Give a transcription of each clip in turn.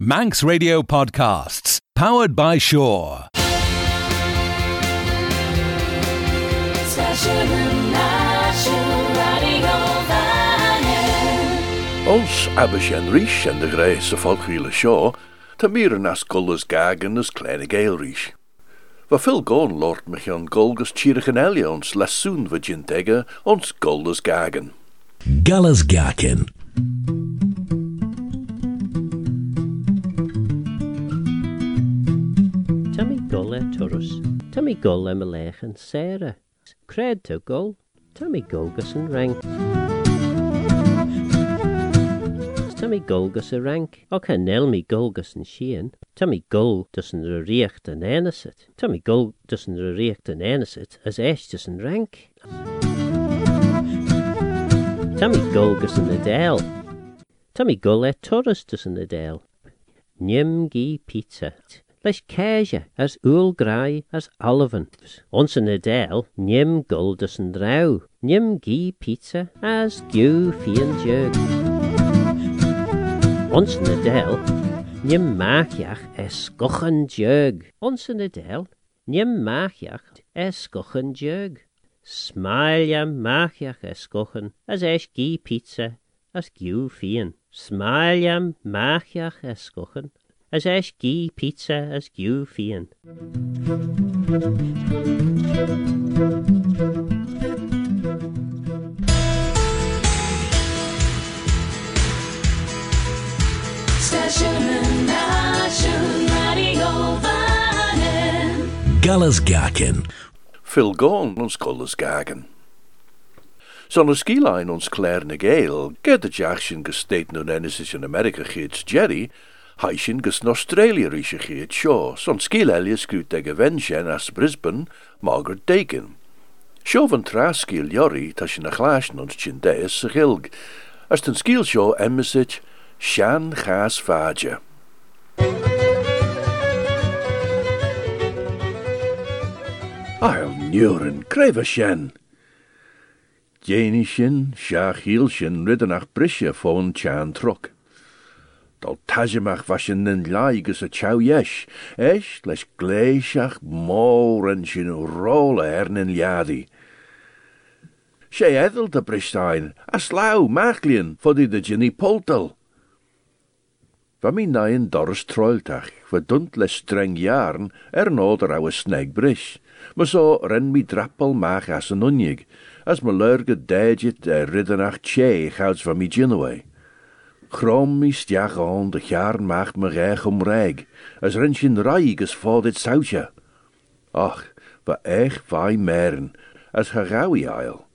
Manx Radio Podcasts, powered by Shore. Ons en Rish en de Grijse Volkwiele Shaw, te mieren as gulles gagen as kleine geelrish. We veel goon lord gaan golgus chirigenelia ons lassoen vagintega ons gulles gagen. Gulles gaken. Turus. Tammy gull em lechen Sarah. Cred to gull. Tammy gulgus and rank. Tammy gulgus a rank. Och nel me gulgus and. Tammy gull doesn't reacht an anisit. Tammy gull doesn't reacht an anisit as esh doesn't rank. Tammy gulgus an adele. Tammy gull e turus doesn't adele. Nim gi pizza. Leis céise as úl grai as alvan. Ons an adel, nim guldus an drau. Nim gi pizza as giu fian jug. Ons an adel, nim machiach es skochan jug. Ons an adel, nim machiach es skochan jug. Smailja machiach es skochan as es gi pizza as giu fian. Smailja machiach es skochan as eis gi pizza as giu fian. Gulles gaken. Phil goon ons gulles gagen. Zo'n skielijn ons klerne geel, get de jachtjen gesteed nun ennis in Amerika giets Jerry, Haishin gus in Australia geet seo, son scoot ag Venchen as Brisbane, Margaret Dakin. Seo van traskiel jori ta sin a chlásin ons chin deis sa gilg, as ten skiel seo emmesit Shan Chas nuren creve shen. Janie sin, hiel sin brisje fón chan trok. Dal tajamach vashin nin laigus a chow yesh, esh leis gléisiach mór an sin róla er nin liadi. sé edel de bristein, a slau machlian fodi de ginny poltal. Va mi nain doris troiltach, va dunt les streng jaren er noder ouwe sneg bris, maar so ren mi drappel mach as an unig, as me lurge deidjit er riddenach tje gouds van. Chrom mi stiach on de jaren macht me reich om reg, as ren sin raig as fod it sautja. Ach, va eich vai meren, harawi ail.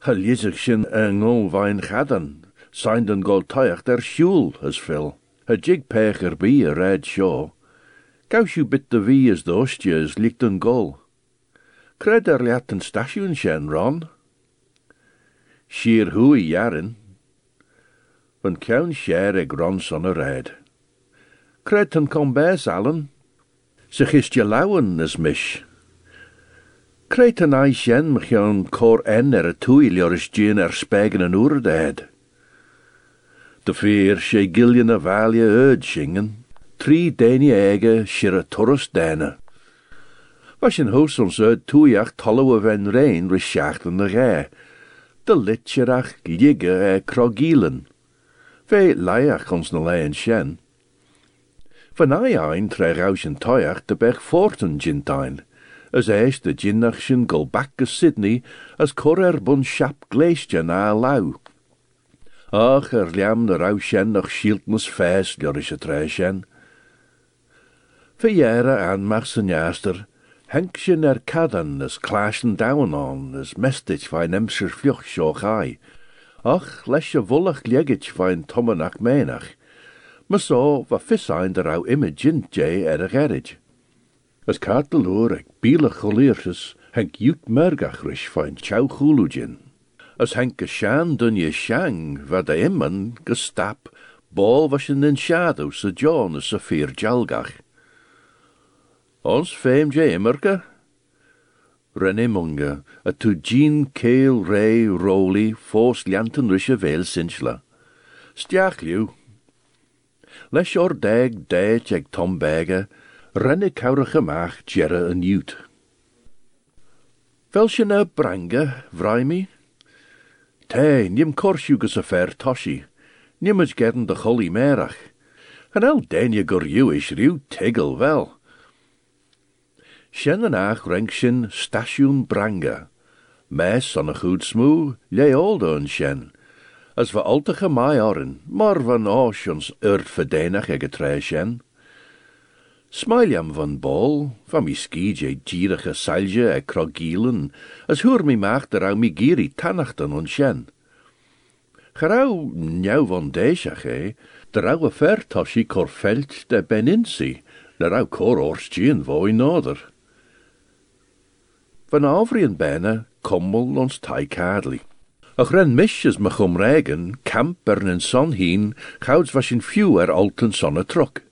Gelizig sin een ngol vain gadan, zijn den gol tuig der sjoel, as Phil. A jig pecher bi a red shaw. Gaus u bit de wie as dostjes liegt een gol. Cred er liat een station Ron? Sier hui jaren. Van kaun share ag a red. Cred ten combes, Allen. Se gist je lauwen as mish. Creit an ai an cor en er a er oer dead. De feer sé gillian a valje öd shingen, tri deni ege shir a dana. Was in hos ons öd twyach tollo ven rein an de ge, de litcherach ligge e krogielen. Ve laiach ons na leien shen. Van ai ein tre rauschen toiach de bech forten gintain, as eis de ginnach sin gol back as Sydney as cor er bun siap gleistja na lau. Ach, er liam de rau shen noch shieltmus fes ljoris a tre shen. Verjere aan mag zijn jaster, henk sin er kadan as klaschen down on as mestich vain emser fluch sjo gai. Ach, les je volach liegich vain tomanach. Maar so, va fissain de rau imagin jay er a gerrig. As karteloor ag choleerses, henk jut mergach vain chau chulugin. As henk a shan dunje shang, va de imman gestap, bol was in den shadow sa John as a fear jalgach. Ons fame je immerke? René Munga, a tu Jean Kale Ray Rowley, fos lianten rische veil sinchla. Stiach liu. Leis o'r deg ag Tom ymach gera yn iwt. Branga, frai mi? Te, nim corsiw gys y fer tosi, nim ys gern dy merach. Yn el denia gur is tegel fel. Sien yn ach stasiwn branga. Mes on y chwd smw, le oldo yn sien. As va altige mai oren, maar van ons urt verdenig ag sien. Smailiam van bol, van mi skije gierige salje e krogielen, as hoor mi maag der au mi on sjen. Gerau njau van deisach e, der au a fertoshi kor veld de beninsi, der au kor oorstien voi noder. Van avrien benne, kommel ons taikadli. Ach ren misjes me regen, kamp er en son hien, gouds was in er alten sonne trok.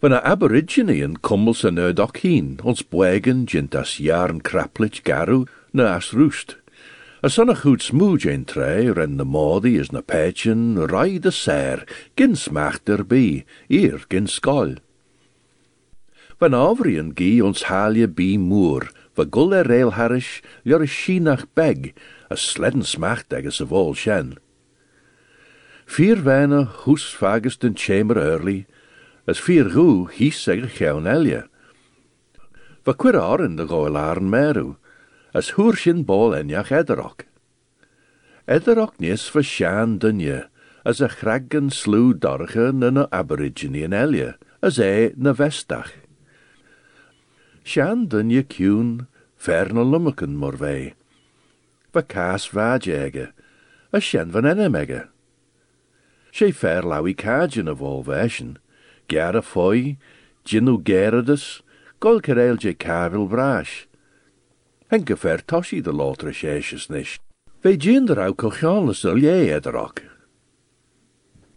Van a aborigine kommel se nerdok hien, ons bwegen jint as jaren kraplich garu, na as roost. A son a een tre, ren de modi is na pechen, rai de ser, gin smacht er bi, eer gin skol. Van avrien gi ons halje bi moer, va gull er rail harish, jor shinach beg, a sledden smacht ag as a vol shen. Vier wijnen hoes den chamber early, as vier goe hies ag gewn elje. Va in de meru, as hoer shin bol enjach ederok. Ederok nies va shan dunje, as a chraggen slew dorge na na aborigine in as e na vestach. Shan dunje kuun, ver na lummeken mor vei. Va kaas vaadjege, a shen van enemege. She fer lawi kajen of all version, Gera foi, ginu geradus, gol je kavil vrash. Henke fer toshi de lotre sheshes nish. Ve jinder au kochanles ul je ederok.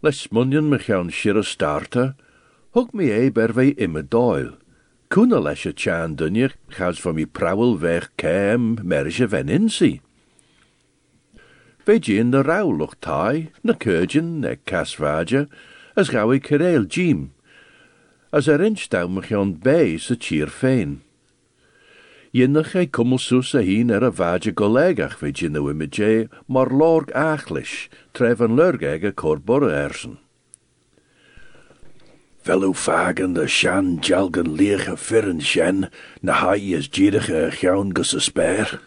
Les munyon me shira starter, hug me e ve imme doil. Kuna lesje chan dunjer, gaus van mi prawel weg kem merge veninsi. Ve jinder rauw luch tai, na kurgen, ne kasvaja, as gawi kerel jim, as er instau me gaan bij se cheer fein. Jinnach ei kummelsoes a hien er a vaja golegach ve jinne image, mar lorg achlish, tref lurgege korbor ersen. Velu fagen de shan jalgen leege firren shen, na hai is jidige gaun gus a spare.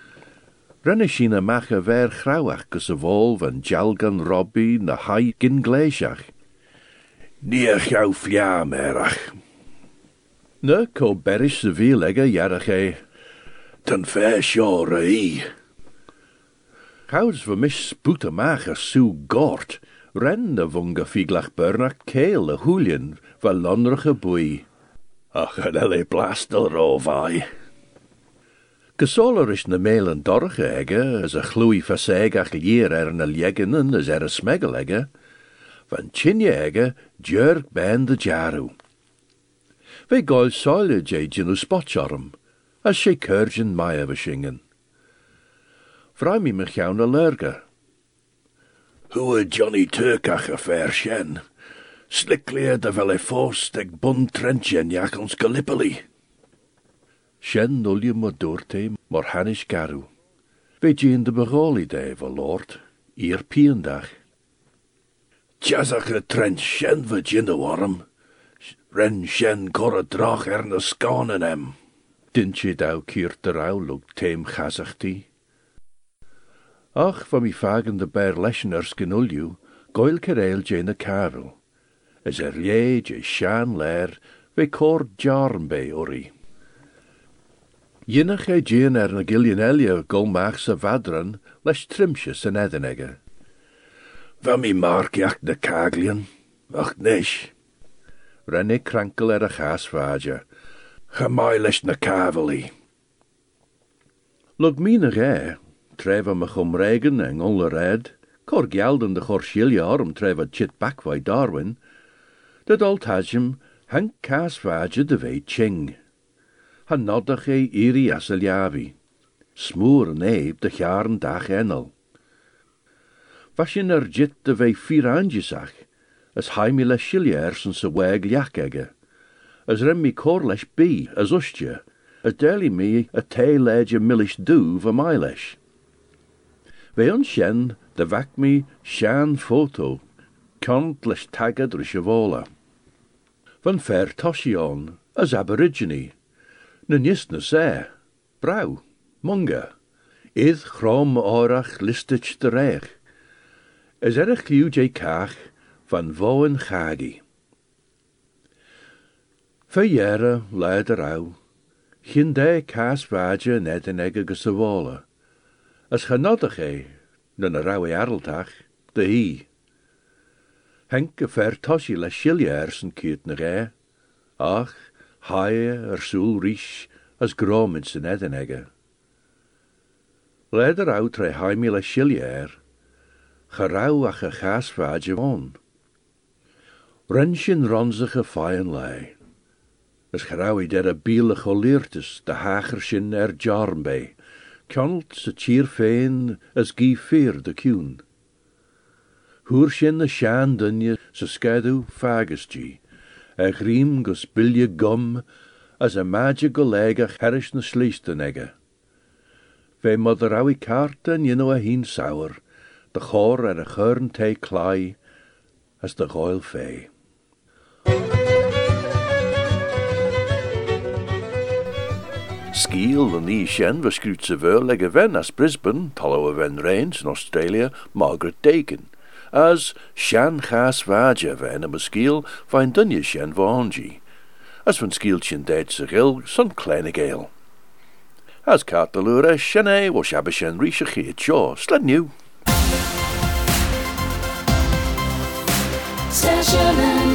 Renne sin a mache ver grauach gus a vol van jalgan robby na hai gin gleisach. Nier gauw fja merach. Ne ko berish se veel egge jarach e. Ten fair shore e. Gauws we mis spoete mager su gort. Ren de vunga figlach keel a hulien va lonrige bui. Ach, en elle blastel rovai. Gesoler is na melen dorge egge, as a chloei fasegach lier er na liegenen as er a smegel egge. Van chinje egge, djurk ben de jaru. Ve gol soile je spotjorm, as she kurgen maia verschingen. Vrij na lurge. Hoe Johnny Turkach a fair shen. Slicklier de vel e fost eg bun trentjen jak ons galippeli. Shen nulje mo doorte garu. Weet je in de begoli de verloord, hier piendag. A trent shen Virginia warm. Ren shen kor a drach er na skanen em. Dintje dau kiert der lug teem chazachti. Ach, van mi fagen de ber leschen goil kereel jene karel. As er je shan ler, ve kor jarn ori. Jinnach e jeen er na gillian elia golmach sa vadran, les trimsjes en edenegge. Van mi markjach de kaglian, ach nish. Renne krankel er a chas vaja, Gemai leis na kavali. Lug ge, treva me chum regen en olle red, cor gelden de chorshilja arm treva chit bakwai Darwin, dat alt hasjem hank kaas de vei ching. Han noddach e iri as a liavi, smoer eib de jaren dag enel. Was er jit de vei vier as haimi le shiliers yn sy weg liach ege, as rem mi cor leis bi, as ustje, as derli mi a te leidje millish du va my leis. Ve on shen, de vac mi shan foto, kont leis tagad. Van fer toshion, as aborigine, na nis na se, brau, munga, orach listich de reich, as erich liw jay kach van voen chagi. Verjere leid er au, gyn de kaas vaje net en egge gesavola, as genodig e, na na rauwe arltach, de hi. Henke ver toshi la shiljaers en kiet na ge, ach, haie er soel rish, as grom in zijn edenegge. Leider au tre haimi la shiljaer, gerau ach a chas vaje won. Renshin ronzige lei. As gerau i der biele choleertes, de hager sin er jarm se tier fein as gi feer de kuun. Hoer sin de shaan dunje se skadu fagus gi, a griem gus bilje gum, as a magia go legach herish na sliesten egge. Ve mother awi karten you know a sour, de chor er a churn te clai, as de goil Skiel en die shen was wel legge ven as Brisbane, tallow ven Rains in Australia, Margaret Dakin. As shan chas vaja ven a skiel vain dunje shen vaanji. As van skieltjen deed zich il, son kleine geel. As lure shenne was shen geet jo, sled nieuw. Session